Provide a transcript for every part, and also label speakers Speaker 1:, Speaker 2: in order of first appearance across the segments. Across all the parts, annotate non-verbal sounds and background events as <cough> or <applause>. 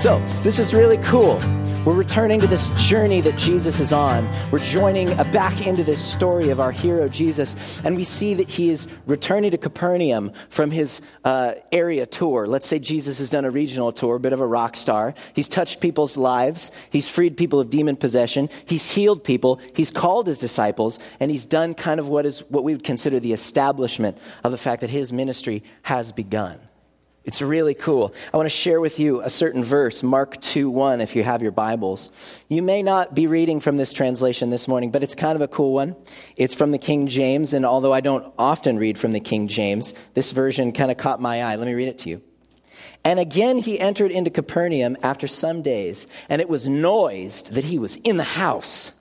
Speaker 1: So, this is really cool. We're returning to this journey that Jesus is on. We're joining back into this story of our hero, Jesus, and we see that he is returning to Capernaum from his uh, area tour. Let's say Jesus has done a regional tour, a bit of a rock star. He's touched people's lives, he's freed people of demon possession, he's healed people, he's called his disciples, and he's done kind of what is what we would consider the establishment of the fact that his ministry has begun. It's really cool. I want to share with you a certain verse, Mark 2 1, if you have your Bibles. You may not be reading from this translation this morning, but it's kind of a cool one. It's from the King James, and although I don't often read from the King James, this version kind of caught my eye. Let me read it to you. And again he entered into Capernaum after some days, and it was noised that he was in the house.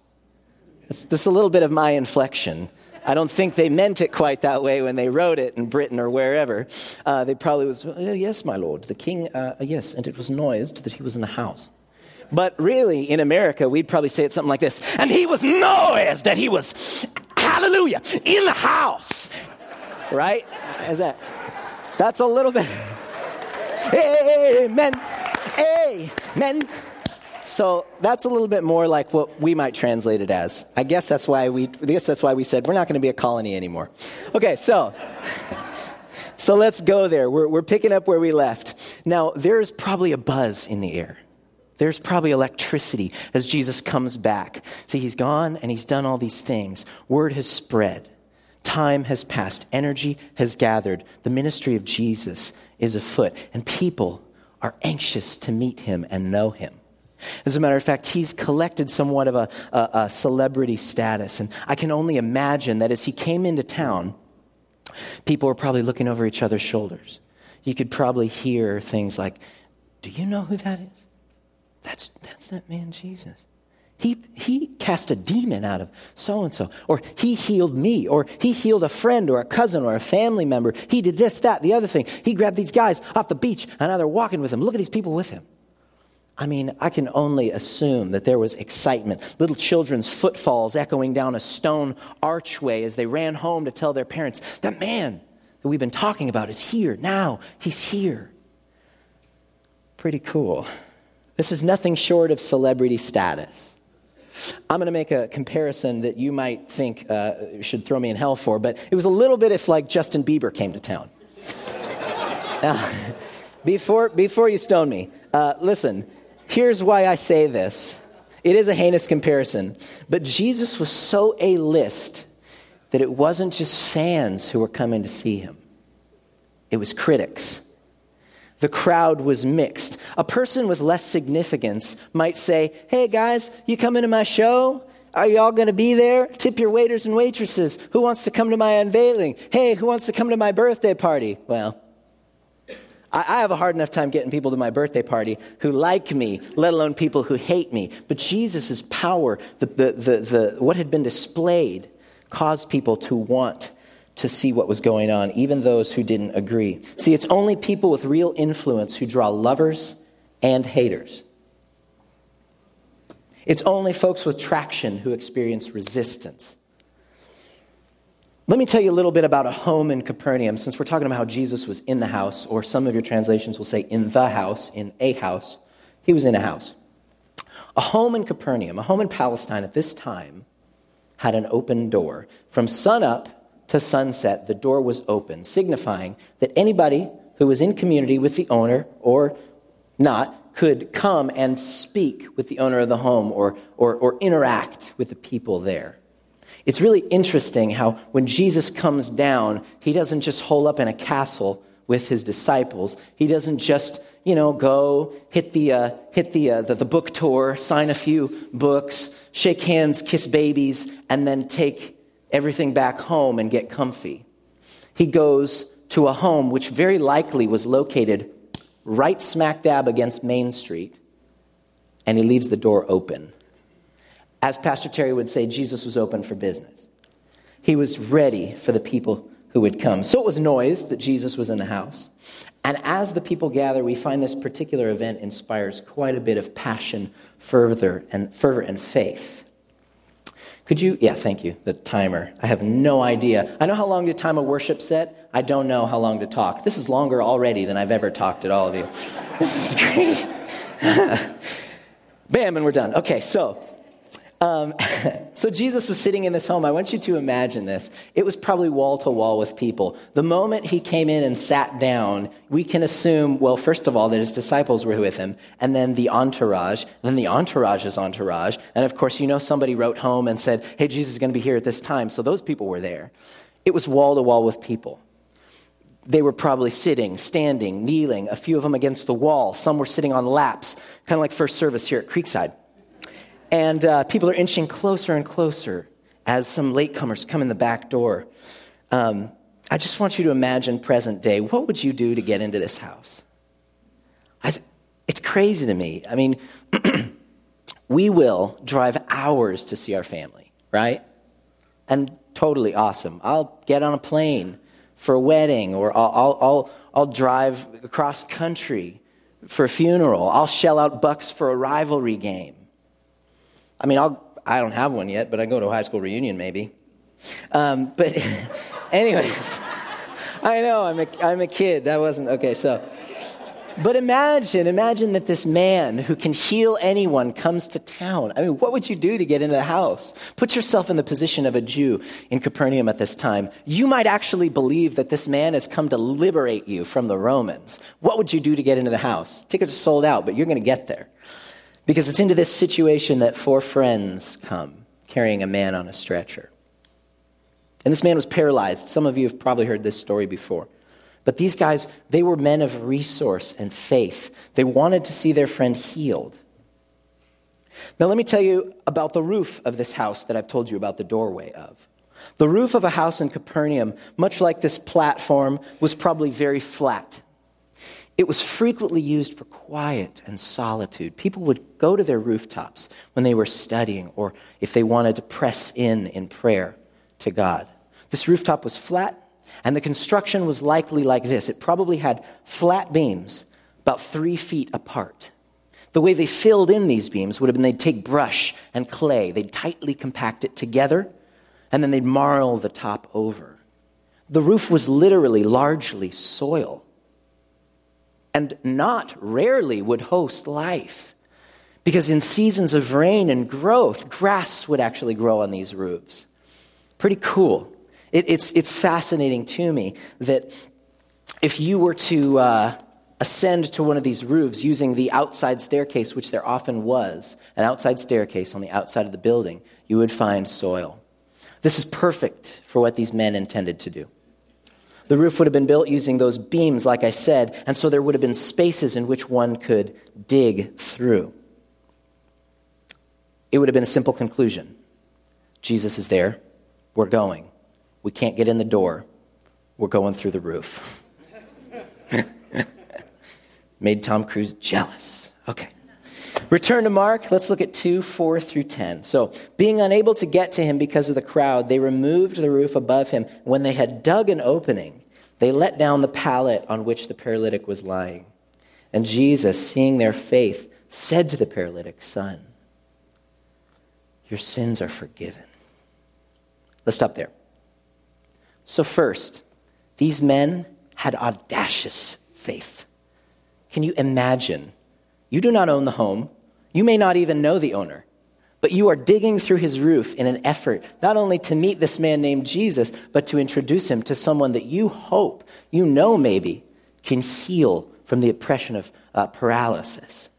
Speaker 1: It's just a little bit of my inflection. I don't think they meant it quite that way when they wrote it in Britain or wherever. Uh, they probably was, oh, yes, my lord, the king, uh, yes, and it was noised that he was in the house. But really, in America, we'd probably say it something like this and he was noised that he was, hallelujah, in the house. Right? Is that? That's a little bit. <laughs> Amen. Amen. So that's a little bit more like what we might translate it as. I guess that's why we, I guess that's why we said we're not going to be a colony anymore. Okay, so, <laughs> so let's go there. We're, we're picking up where we left. Now, there's probably a buzz in the air. There's probably electricity as Jesus comes back. See, he's gone and he's done all these things. Word has spread. Time has passed. Energy has gathered. The ministry of Jesus is afoot. And people are anxious to meet him and know him. As a matter of fact, he's collected somewhat of a, a, a, celebrity status. And I can only imagine that as he came into town, people were probably looking over each other's shoulders. You could probably hear things like, Do you know who that is? That's, that's that man, Jesus. He, he cast a demon out of so and so. Or he healed me. Or he healed a friend or a cousin or a family member. He did this, that, the other thing. He grabbed these guys off the beach and now they're walking with him. Look at these people with him. I mean, I can only assume that there was excitement. Little children's footfalls echoing down a stone archway as they ran home to tell their parents, that man that we've been talking about is here now. He's here. Pretty cool. This is nothing short of celebrity status. I'm going to make a comparison that you might think uh, should throw me in hell for, but it was a little bit if, like, Justin Bieber came to town. now, <laughs> before, before you stone me, uh, listen, Here's why I say this it is a heinous comparison, but Jesus was so A list that it wasn't just fans who were coming to see him, it was critics. The crowd was mixed. A person with less significance might say, Hey guys, you coming to my show? Are y'all going to be there? Tip your waiters and waitresses. Who wants to come to my unveiling? Hey, who wants to come to my birthday party? Well, I, have a hard enough time getting people to my birthday party who like me, let alone people who hate me. But Jesus' power, the, the, the, the, what had been displayed, caused people to want to see what was going on, even those who didn't agree. See, it's only people with real influence who draw lovers and haters. It's only folks with traction who experience resistance. Let me tell you a little bit about a home in Capernaum, since we're talking about how Jesus was in the house, or some of your translations will say in the house, in a house. He was in a house. A home in Capernaum, a home in Palestine at this time, had an open door. From sunup to sunset, the door was open, signifying that anybody who was in community with the owner or not could come and speak with the owner of the home or, or, or interact with the people there. It's really interesting how when Jesus comes down, he doesn't just hole up in a castle with his disciples. He doesn't just, you know, go hit the, uh, hit the, uh, the, the book tour, sign a few books, shake hands, kiss babies, and then take everything back home and get comfy. He goes to a home which very likely was located right smack dab against Main Street, and he leaves the door open. As Pastor Terry would say, Jesus was open for business. He was ready for the people who would come. So it was noise that Jesus was in the house. And as the people gather, we find this particular event inspires quite a bit of passion, fervor, and fervor and faith. Could you? Yeah, thank you. The timer. I have no idea. I know how long the time of worship set. I don't know how long to talk. This is longer already than I've ever talked at all of you. <laughs> This is great. <laughs> Bam, and we're done. Okay, so um, <laughs> so Jesus was sitting in this home. I want you to imagine this. It was probably wall to wall with people. The moment he came in and sat down, we can assume, well, first of all, that his disciples were with him, and then the entourage, then the entourage's entourage. And of course, you know somebody wrote home and said, hey, Jesus is going to be here at this time. So those people were there. It was wall to wall with people. They were probably sitting, standing, kneeling, a few of them against the wall. Some were sitting on laps, kind of like first service here at Creekside. And uh, people are inching closer and closer as some latecomers come in the back door. Um, I just want you to imagine present day. What would you do to get into this house? I, it's crazy to me. I mean, <clears throat> we will drive hours to see our family, right? And totally awesome. I'll get on a plane for a wedding, or I'll, I'll, I'll, I'll drive across country for a funeral. I'll shell out bucks for a rivalry game. I mean, I'll, I don't have one yet, but I go to a high school reunion maybe. Um, but, <laughs> anyways, I know I'm a, I'm a kid. That wasn't okay. So, but imagine, imagine that this man who can heal anyone comes to town. I mean, what would you do to get into the house? Put yourself in the position of a Jew in Capernaum at this time. You might actually believe that this man has come to liberate you from the Romans. What would you do to get into the house? Tickets are sold out, but you're going to get there. Because it's into this situation that four friends come carrying a man on a stretcher. And this man was paralyzed. Some of you have probably heard this story before. But these guys, they were men of resource and faith. They wanted to see their friend healed. Now, let me tell you about the roof of this house that I've told you about the doorway of. The roof of a house in Capernaum, much like this platform, was probably very flat. It was frequently used for quiet and solitude. People would go to their rooftops when they were studying or if they wanted to press in in prayer to God. This rooftop was flat, and the construction was likely like this it probably had flat beams about three feet apart. The way they filled in these beams would have been they'd take brush and clay, they'd tightly compact it together, and then they'd marl the top over. The roof was literally largely soil and not rarely would host life. Because in seasons of rain and growth, grass would actually grow on these roofs. Pretty cool. It, it's, it's fascinating to me that if you were to uh, ascend to one of these roofs using the outside staircase, which there often was, an outside staircase on the outside of the building, you would find soil. This is perfect for what these men intended to do. The roof would have been built using those beams, like I said, and so there would have been spaces in which one could dig through. It would have been a simple conclusion Jesus is there. We're going. We can't get in the door. We're going through the roof. <laughs> Made Tom Cruise jealous. Okay. Return to Mark. Let's look at 2 4 through 10. So, being unable to get to him because of the crowd, they removed the roof above him. When they had dug an opening, they let down the pallet on which the paralytic was lying. And Jesus, seeing their faith, said to the paralytic, Son, your sins are forgiven. Let's stop there. So, first, these men had audacious faith. Can you imagine? You do not own the home, you may not even know the owner. But you are digging through his roof in an effort not only to meet this man named Jesus, but to introduce him to someone that you hope, you know maybe, can heal from the oppression of uh, paralysis.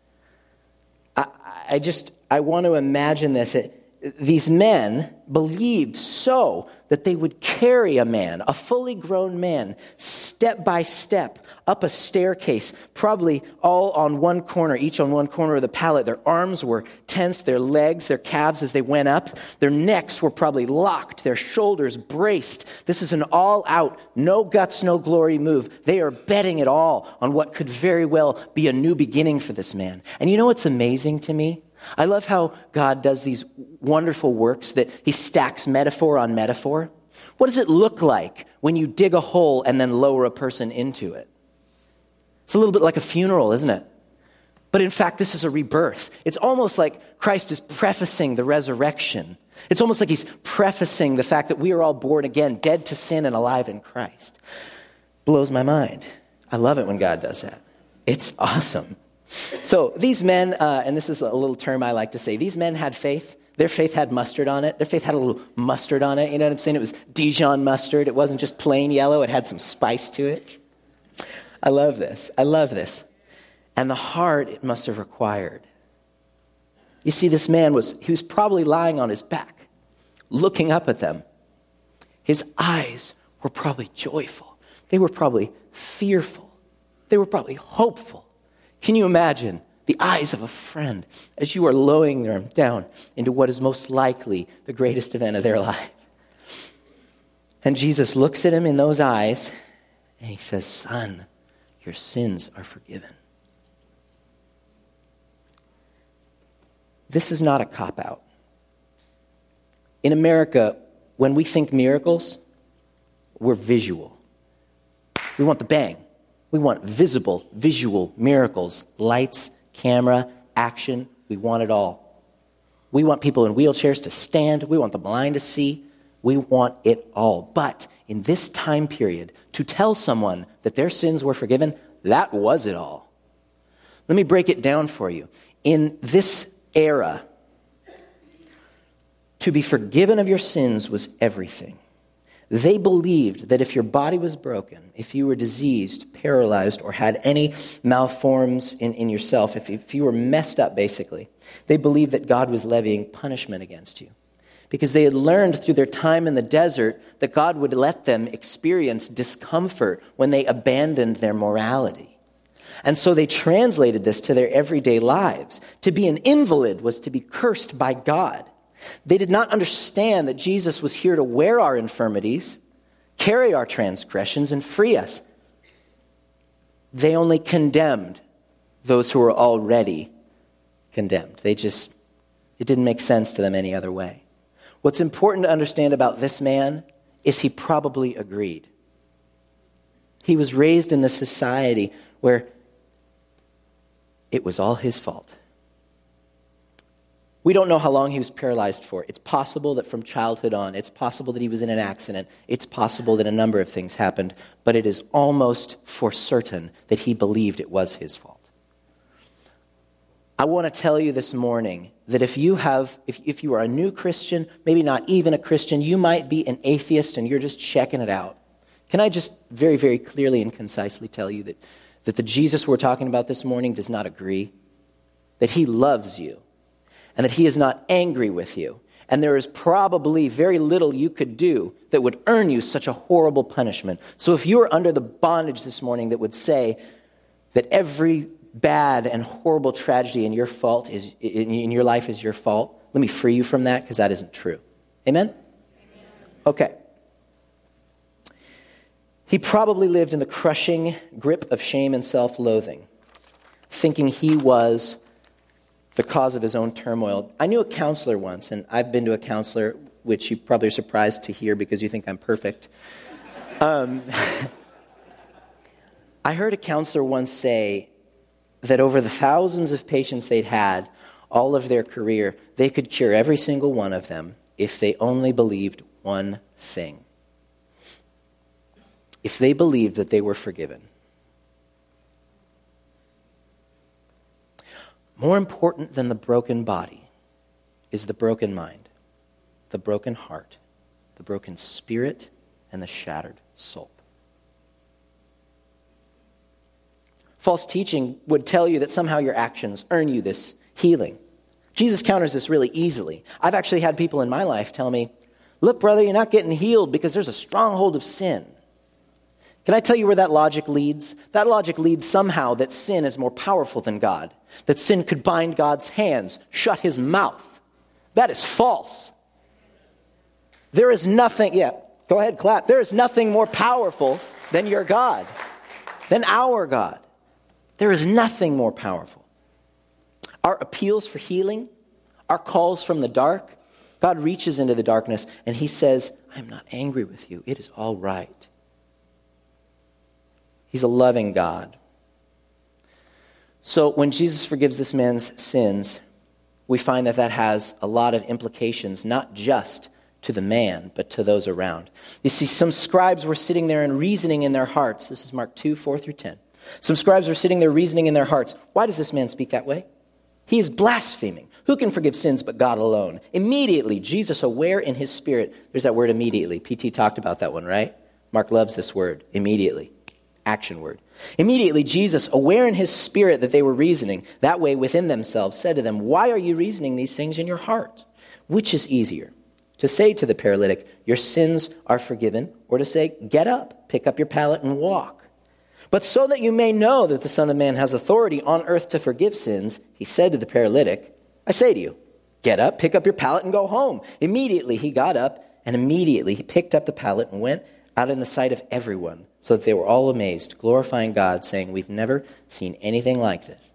Speaker 1: I, I, just, I want to imagine this. It, these men believed so that they would carry a man, a fully grown man, step by step up a staircase, probably all on one corner, each on one corner of the pallet. Their arms were tense, their legs, their calves as they went up. Their necks were probably locked, their shoulders braced. This is an all out, no guts, no glory move. They are betting it all on what could very well be a new beginning for this man. And you know what's amazing to me? I love how God does these wonderful works that he stacks metaphor on metaphor. What does it look like when you dig a hole and then lower a person into it? It's a little bit like a funeral, isn't it? But in fact, this is a rebirth. It's almost like Christ is prefacing the resurrection. It's almost like he's prefacing the fact that we are all born again, dead to sin and alive in Christ. Blows my mind. I love it when God does that. It's awesome. So these men, uh, and this is a little term I like to say, these men had faith. Their faith had mustard on it. Their faith had a little mustard on it. You know what I'm saying? It was Dijon mustard. It wasn't just plain yellow, it had some spice to it. I love this. I love this. And the heart it must have required. You see, this man was, he was probably lying on his back, looking up at them. His eyes were probably joyful. They were probably fearful. They were probably hopeful. Can you imagine the eyes of a friend as you are lowering them down into what is most likely the greatest event of their life? And Jesus looks at him in those eyes and he says, Son, your sins are forgiven. This is not a cop out. In America, when we think miracles, we're visual. We want the bang. We want visible, visual miracles, lights, camera, action. We want it all. We want people in wheelchairs to stand. We want the blind to see. We want it all. But in this time period, to tell someone that their sins were forgiven, that was it all. Let me break it down for you. In this era, to be forgiven of your sins was everything. They believed that if your body was broken, if you were diseased, paralyzed, or had any malforms in, in yourself, if, if you were messed up, basically, they believed that God was levying punishment against you. Because they had learned through their time in the desert that God would let them experience discomfort when they abandoned their morality. And so they translated this to their everyday lives. To be an invalid was to be cursed by God. They did not understand that Jesus was here to wear our infirmities, carry our transgressions, and free us. They only condemned those who were already condemned. They just, it didn't make sense to them any other way. What's important to understand about this man is he probably agreed. He was raised in a society where it was all his fault. We don't know how long he was paralyzed for. It's possible that from childhood on, it's possible that he was in an accident, it's possible that a number of things happened, but it is almost for certain that he believed it was his fault. I want to tell you this morning that if you have, if, if you are a new Christian, maybe not even a Christian, you might be an atheist and you're just checking it out. Can I just very, very clearly and concisely tell you that, that the Jesus we're talking about this morning does not agree? That he loves you and that he is not angry with you. And there is probably very little you could do that would earn you such a horrible punishment. So if you are under the bondage this morning that would say that every bad and horrible tragedy in your fault is in your life is your fault, let me free you from that because that isn't true. Amen? Okay. He probably lived in the crushing grip of shame and self loathing, thinking he was the cause of his own turmoil. I knew a counselor once, and I've been to a counselor, which you probably are surprised to hear because you think I'm perfect. Um, <laughs> I heard a counselor once say that over the thousands of patients they'd had all of their career, they could cure every single one of them if they only believed one thing. If they believed that they were forgiven. More important than the broken body is the broken mind, the broken heart, the broken spirit, and the shattered soul. False teaching would tell you that somehow your actions earn you this healing. Jesus counters this really easily. I've actually had people in my life tell me, Look, brother, you're not getting healed because there's a stronghold of sin. Can I tell you where that logic leads? That logic leads somehow that sin is more powerful than God, that sin could bind God's hands, shut his mouth. That is false. There is nothing, yeah, go ahead, clap. There is nothing more powerful than your God, than our God. There is nothing more powerful. Our appeals for healing, our calls from the dark, God reaches into the darkness and he says, I'm not angry with you. It is all right. He's a loving God. So when Jesus forgives this man's sins, we find that that has a lot of implications, not just to the man, but to those around. You see, some scribes were sitting there and reasoning in their hearts. This is Mark 2 4 through 10. Some scribes were sitting there reasoning in their hearts, Why does this man speak that way? He is blaspheming. Who can forgive sins but God alone? Immediately, Jesus, aware in his spirit, there's that word immediately. PT talked about that one, right? Mark loves this word, immediately. Action word. Immediately, Jesus, aware in his spirit that they were reasoning that way within themselves, said to them, Why are you reasoning these things in your heart? Which is easier? To say to the paralytic, Your sins are forgiven, or to say, Get up, pick up your pallet, and walk? But so that you may know that the Son of Man has authority on earth to forgive sins, he said to the paralytic, I say to you, get up, pick up your pallet, and go home. Immediately he got up, and immediately he picked up the pallet and went out in the sight of everyone, so that they were all amazed, glorifying God, saying, We've never seen anything like this.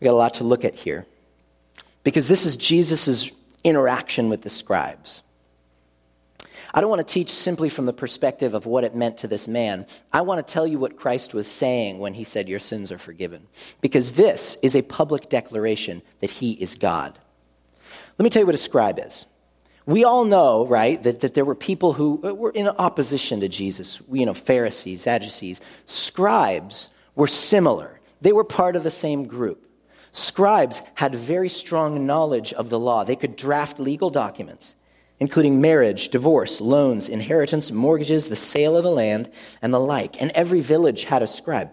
Speaker 1: We've got a lot to look at here. Because this is Jesus' interaction with the scribes. I don't want to teach simply from the perspective of what it meant to this man. I want to tell you what Christ was saying when he said, Your sins are forgiven. Because this is a public declaration that he is God. Let me tell you what a scribe is. We all know, right, that, that there were people who were in opposition to Jesus, you know, Pharisees, Sadducees. Scribes were similar, they were part of the same group. Scribes had very strong knowledge of the law. They could draft legal documents including marriage, divorce, loans, inheritance, mortgages, the sale of the land, and the like. And every village had a scribe.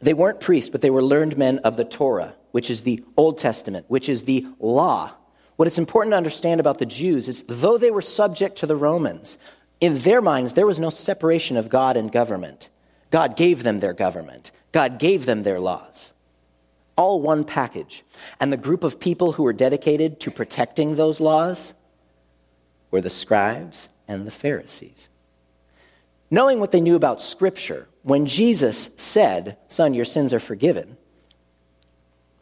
Speaker 1: They weren't priests, but they were learned men of the Torah, which is the Old Testament, which is the law. What it's important to understand about the Jews is though they were subject to the Romans, in their minds there was no separation of God and government. God gave them their government, God gave them their laws all one package. And the group of people who were dedicated to protecting those laws were the scribes and the Pharisees. Knowing what they knew about Scripture, when Jesus said, Son, your sins are forgiven,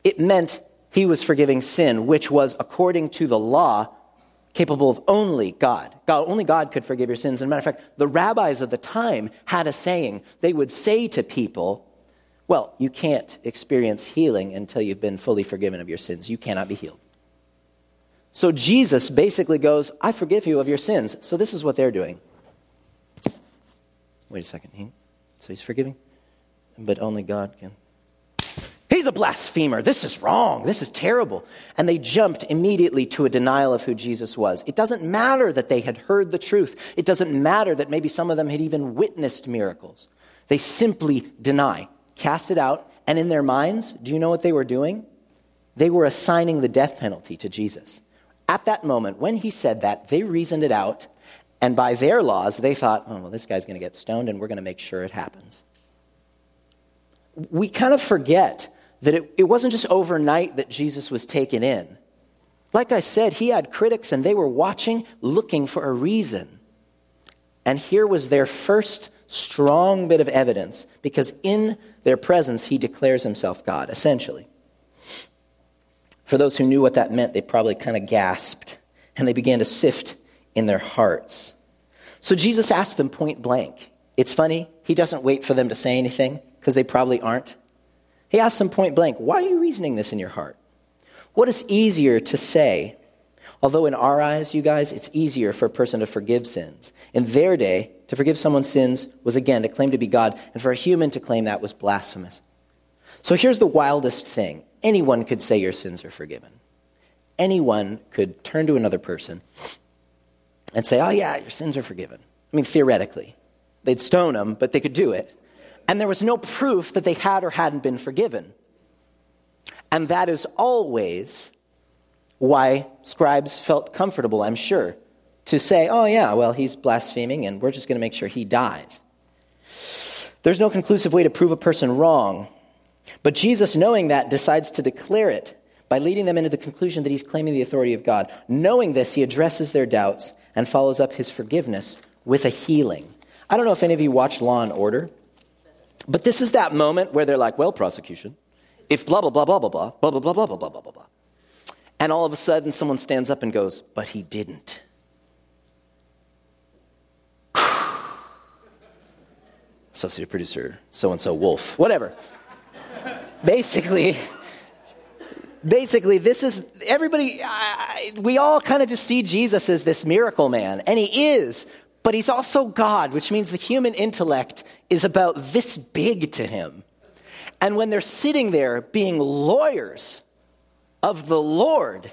Speaker 1: it meant he was forgiving sin, which was, according to the law, capable of only God. God. Only God could forgive your sins. As a matter of fact, the rabbis of the time had a saying. They would say to people, well, you can't experience healing until you've been fully forgiven of your sins. You cannot be healed. So Jesus basically goes, I forgive you of your sins. So this is what they're doing. Wait a second. He, so he's forgiving? But only God can. Blasphemer. This is wrong. This is terrible. And they jumped immediately to a denial of who Jesus was. It doesn't matter that they had heard the truth, it doesn't matter that maybe some of them had even witnessed miracles. They simply deny cast it out, and in their minds, do you know what they were doing? They were assigning the death penalty to Jesus. At that moment, when he said that, they reasoned it out, and by their laws, they thought, oh, well, this guy's going to get stoned, and we're going to make sure it happens. We kind of forget that it, it wasn't just overnight that Jesus was taken in. Like I said, he had critics, and they were watching, looking for a reason. And here was their first strong bit of evidence because in their presence he declares himself God, essentially. For those who knew what that meant, they probably kind of gasped and they began to sift in their hearts. So Jesus asked them point blank. It's funny, he doesn't wait for them to say anything because they probably aren't. He asks them point blank, Why are you reasoning this in your heart? What is easier to say? Although, in our eyes, you guys, it's easier for a person to forgive sins. In their day, to forgive someone's sins was again to claim to be God, and for a human to claim that was blasphemous. So here's the wildest thing anyone could say your sins are forgiven. Anyone could turn to another person and say, Oh, yeah, your sins are forgiven. I mean, theoretically. They'd stone them, but they could do it. And there was no proof that they had or hadn't been forgiven. And that is always why scribes felt comfortable, I'm sure, to say, oh, yeah, well, he's blaspheming and we're just going to make sure he dies. There's no conclusive way to prove a person wrong. But Jesus, knowing that, decides to declare it by leading them into the conclusion that he's claiming the authority of God. Knowing this, he addresses their doubts and follows up his forgiveness with a healing. I don't know if any of you watched Law and Order, but this is that moment where they're like, well, prosecution, if blah, blah, blah, blah, blah, blah, blah, blah, blah, blah, blah, blah, blah, blah. And all of a sudden, someone stands up and goes, but he didn't. associate producer, so and so Wolf, whatever. basically, basically, this is everybody, I, we all kind of just see Jesus as this miracle man, and he is, but he's also God, which means the human intellect is about this big to him. And when they're sitting there being lawyers of the Lord,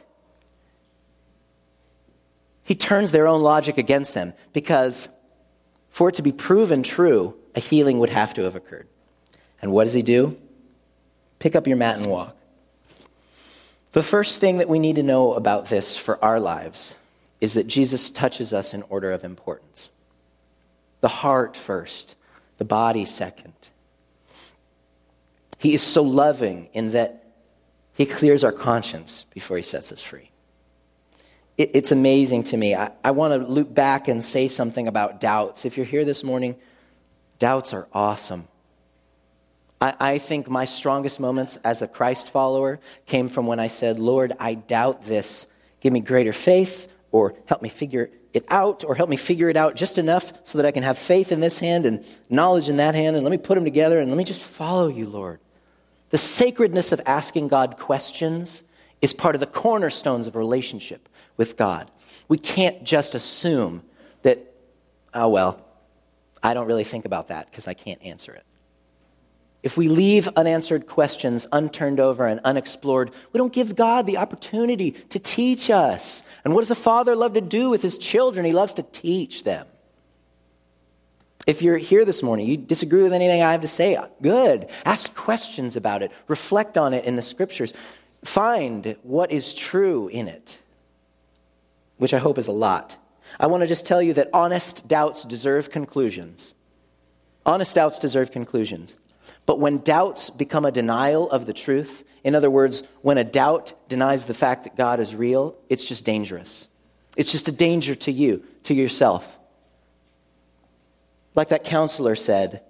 Speaker 1: he turns their own logic against them because for it to be proven true, a healing would have to have occurred. And what does he do? Pick up your mat and walk. The first thing that we need to know about this for our lives is that Jesus touches us in order of importance. The heart first, the body second. He is so loving in that he clears our conscience before he sets us free. It, it's amazing to me. I, I want to loop back and say something about doubts. If you're here this morning, doubts are awesome. I, I think my strongest moments as a Christ follower came from when I said, Lord, I doubt this. Give me greater faith, or help me figure it out, or help me figure it out just enough so that I can have faith in this hand and knowledge in that hand, and let me put them together and let me just follow you, Lord. The sacredness of asking God questions is part of the cornerstones of relationship with God. We can't just assume that, oh, well, I don't really think about that because I can't answer it. If we leave unanswered questions unturned over and unexplored, we don't give God the opportunity to teach us. And what does a father love to do with his children? He loves to teach them. If you're here this morning, you disagree with anything I have to say, good. Ask questions about it, reflect on it in the scriptures, find what is true in it, which I hope is a lot. I want to just tell you that honest doubts deserve conclusions. Honest doubts deserve conclusions. But when doubts become a denial of the truth, in other words, when a doubt denies the fact that God is real, it's just dangerous. It's just a danger to you, to yourself. Like that counselor said,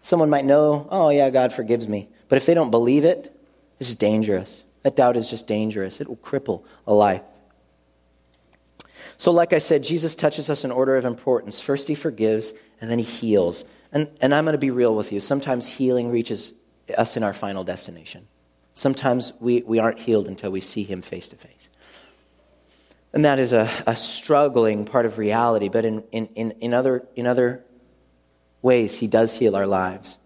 Speaker 1: someone might know, oh, yeah, God forgives me. But if they don't believe it, it's dangerous. That doubt is just dangerous. It will cripple a life. So, like I said, Jesus touches us in order of importance. First, he forgives, and then he heals. And, and I'm going to be real with you. Sometimes healing reaches us in our final destination. Sometimes we, we aren't healed until we see him face to face. And that is a, a struggling part of reality, but in, in, in, in, other, in other ways, he does heal our lives.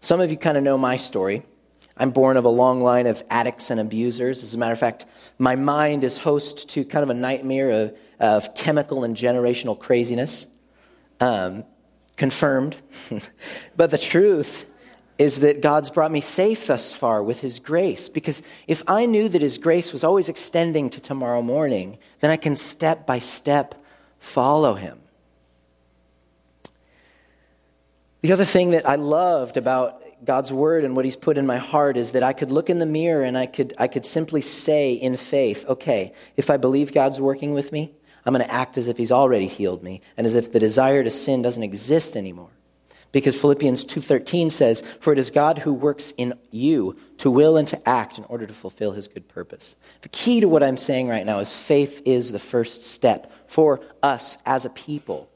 Speaker 1: Some of you kind of know my story. I'm born of a long line of addicts and abusers. As a matter of fact, my mind is host to kind of a nightmare of, of chemical and generational craziness. Um, confirmed. <laughs> but the truth is that God's brought me safe thus far with His grace. Because if I knew that His grace was always extending to tomorrow morning, then I can step by step follow Him. The other thing that I loved about God's word and what He's put in my heart is that I could look in the mirror and I could, I could simply say in faith, okay, if I believe God's working with me, I'm going to act as if he's already healed me and as if the desire to sin doesn't exist anymore. Because Philippians 2:13 says, "For it is God who works in you to will and to act in order to fulfill his good purpose." The key to what I'm saying right now is faith is the first step for us as a people.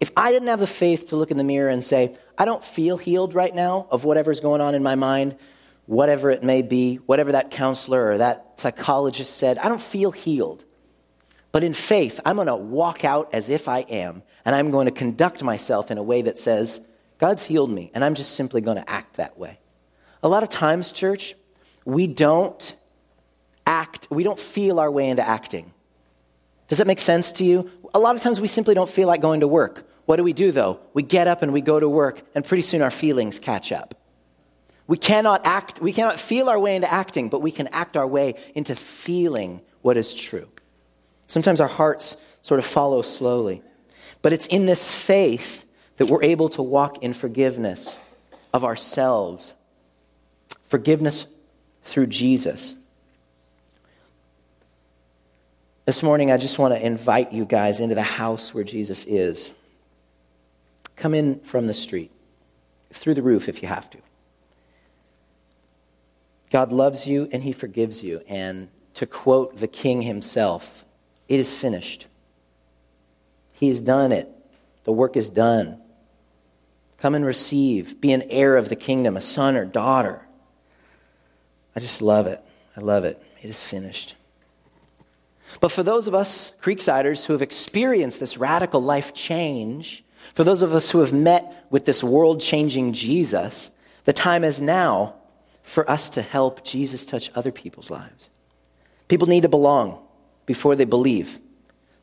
Speaker 1: If I didn't have the faith to look in the mirror and say, "I don't feel healed right now of whatever's going on in my mind, whatever it may be, whatever that counselor or that psychologist said, I don't feel healed." But in faith, I'm going to walk out as if I am, and I'm going to conduct myself in a way that says, God's healed me, and I'm just simply going to act that way. A lot of times, church, we don't act, we don't feel our way into acting. Does that make sense to you? A lot of times we simply don't feel like going to work. What do we do though? We get up and we go to work, and pretty soon our feelings catch up. We cannot act, we cannot feel our way into acting, but we can act our way into feeling what is true. Sometimes our hearts sort of follow slowly. But it's in this faith that we're able to walk in forgiveness of ourselves, forgiveness through Jesus. This morning, I just want to invite you guys into the house where Jesus is. Come in from the street, through the roof if you have to. God loves you and he forgives you. And to quote the king himself, it is finished. He has done it. The work is done. Come and receive. Be an heir of the kingdom, a son or daughter. I just love it. I love it. It is finished. But for those of us, Creeksiders, who have experienced this radical life change, for those of us who have met with this world changing Jesus, the time is now for us to help Jesus touch other people's lives. People need to belong before they believe.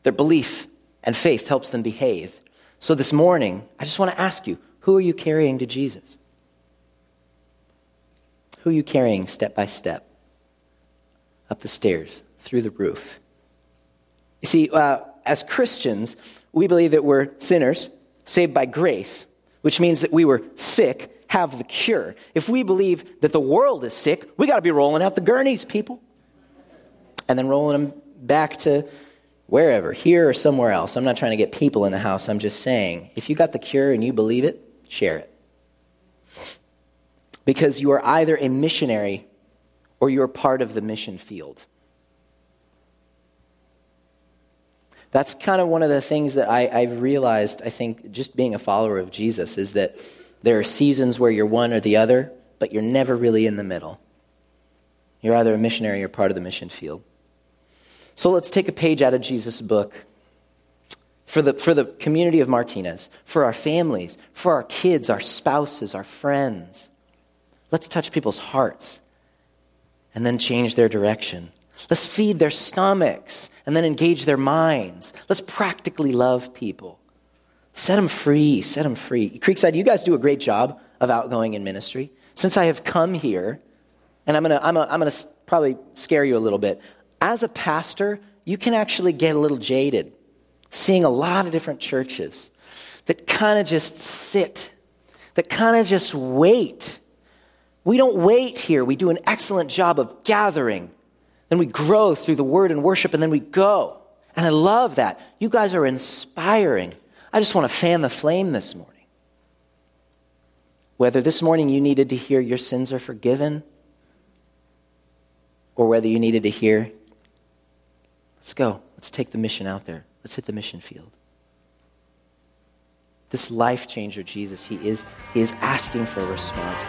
Speaker 1: Their belief and faith helps them behave. So this morning, I just want to ask you who are you carrying to Jesus? Who are you carrying step by step? Up the stairs, through the roof. You see, uh, as Christians, we believe that we're sinners saved by grace, which means that we were sick, have the cure. If we believe that the world is sick, we got to be rolling out the gurneys, people. And then rolling them back to wherever, here or somewhere else. I'm not trying to get people in the house. I'm just saying, if you got the cure and you believe it, share it. Because you are either a missionary or you're part of the mission field. That's kind of one of the things that I, I've realized, I think, just being a follower of Jesus, is that there are seasons where you're one or the other, but you're never really in the middle. You're either a missionary or part of the mission field. So let's take a page out of Jesus' book for the, for the community of Martinez, for our families, for our kids, our spouses, our friends. Let's touch people's hearts and then change their direction. Let's feed their stomachs and then engage their minds. Let's practically love people. Set them free, set them free. Creekside, you guys do a great job of outgoing in ministry. Since I have come here, and I'm gonna, I'm, a, I'm gonna probably scare you a little bit. As a pastor, you can actually get a little jaded seeing a lot of different churches that kind of just sit, that kind of just wait. We don't wait here. We do an excellent job of gathering. Then we grow through the word and worship, and then we go. And I love that. You guys are inspiring. I just want to fan the flame this morning. Whether this morning you needed to hear your sins are forgiven, or whether you needed to hear, let's go, let's take the mission out there. Let's hit the mission field. This life changer, Jesus, he is, he is asking for a response.